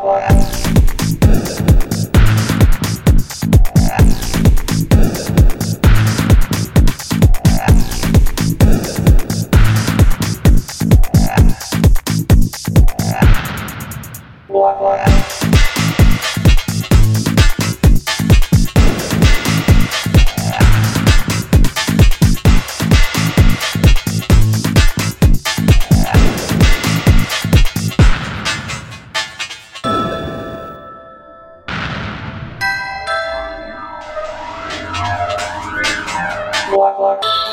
What? Bye.